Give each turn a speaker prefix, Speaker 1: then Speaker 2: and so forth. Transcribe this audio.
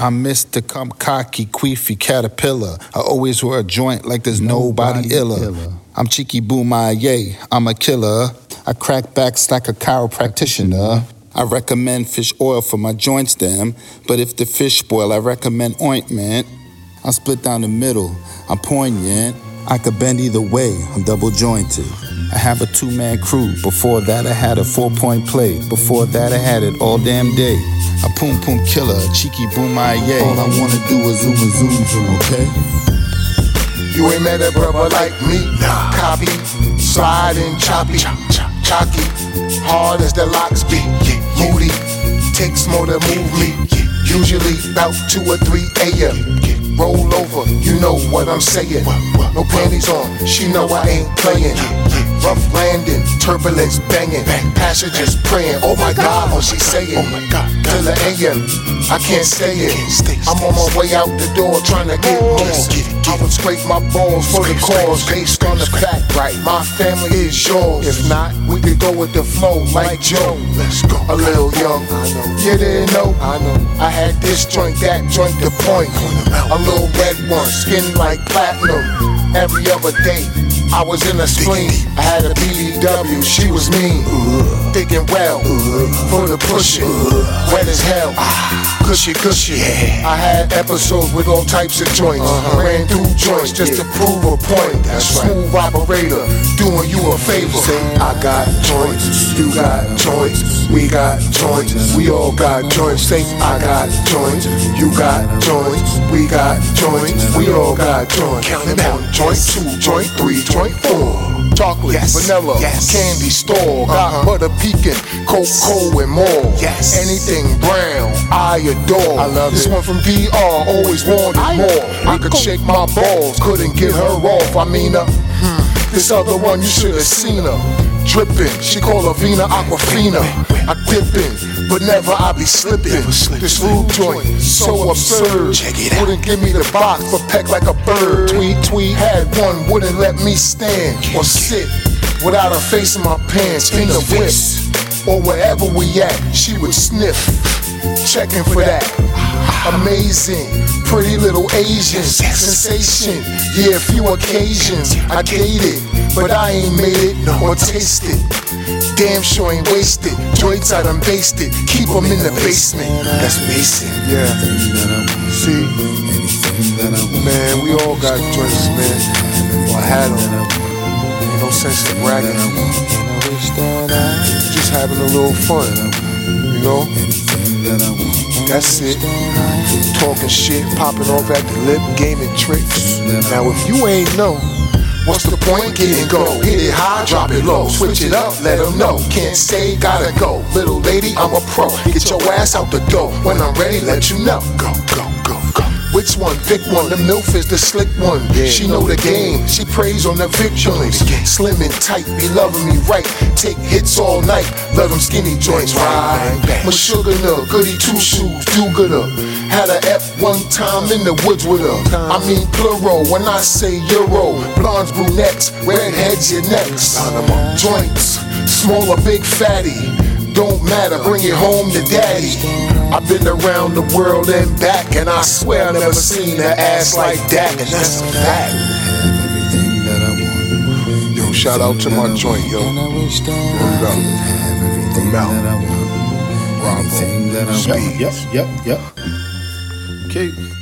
Speaker 1: I'm Mr. Come Cocky, Queefy, Caterpillar. I always wear a joint like there's nobody,
Speaker 2: Nobody
Speaker 1: iller.
Speaker 2: iller.
Speaker 1: I'm Cheeky Boo My Yay, I'm a killer. I crack backs like a chiropractitioner. I recommend fish oil for my joints, damn. But if the fish spoil, I recommend ointment. I'm split down the middle, I'm poignant. I could bend either way, I'm double jointed. I have a two man crew. Before that, I had a four point play. Before that, I had it all damn day. A poom poom killer, a cheeky boom my yay. All I wanna do is zoom a zoom zoom, okay?
Speaker 3: You ain't met a brother like me. Copy, sliding, choppy, chalky, hard as the locks be. Moody, takes more to move me. Usually about 2 or 3 a.m. Know what I'm saying. No panties on, she know I ain't playing. Rough landing, turbulence banging, passengers praying. Oh my God, what she saying? Oh my God, till the a.m. I can't stay in. I'm on my way out the door trying to get oh, more. I would scrape my balls for the cause based on the fact, right? My family is yours. If not, we could go with the flow like Joe. Let's go. A little young. You didn't know. I know. I had this joint, that joint, the point. A little red one, skin like platinum. Every other day, I was in a spleen. I had a BBW, she was mean. Thinking well, for the pushing. Wet as hell, cushy, cushy. I had episodes with all types of joints. Uh-huh. Ran through joints just to prove a point. Smooth operator, doing you a favor. Say, I got joints, you got joints, we got joints, we all got joints. Say, I got joints, you got joints, we got joints, we all got joints. Counting out. Joint two, joint three, joint Chocolate, vanilla, candy store, got butter pecan, cocoa and more. Yes. Anything brown, I adore. I love this one from DR, always wanted more. I could shake my balls, couldn't get her off. I mean, uh, hmm, this other one you should have seen her. Dripping, she call her Vina Aquafina. I dip in, but never I be slipping. This rude joint, so absurd. Wouldn't give me the box, but peck like a bird. Tweet, tweet, had one, wouldn't let me stand or sit without her face in my pants. In the whip, or wherever we at, she would sniff. Checking for that. Amazing, pretty little Asian sensation. Yeah, a few occasions I dated, but I ain't made it or tasted. Damn sure ain't wasted. Joints I done basted. Keep 'em in the basement. That's basic. Yeah. See, man, we all got joints, man. Well, I had them. Ain't no sense in bragging. Just having a little fun, you know. That's it. Talking shit, popping off at the lip, gaming tricks. Now, if you ain't know, what's the point? Get it go. Hit it high, drop it low. Switch it up, let them know. Can't say, gotta go. Little lady, I'm a pro. Get your ass out the door. When I'm ready, let you know. Go, go, go, go. Which one? Pick one. The MILF is the slick one. She know the game. She preys on the victims. Slim and tight, be loving me right. Take hits all night. Love them skinny joints, ride. My sugar no, goody two shoes, do gooder. Had a F one time in the woods with her. I mean plural when I say euro. Blondes, brunettes, redheads, your necks. Joints, small or big fatty. Don't matter, bring it home to daddy. I've been around the world and back, and I swear I've never seen an ass like that, and that's a fact. Yo, shout out to my joint, yo. Word up. I'm out. Bravo. Speed.
Speaker 2: Yep, yep, yep.
Speaker 1: Okay.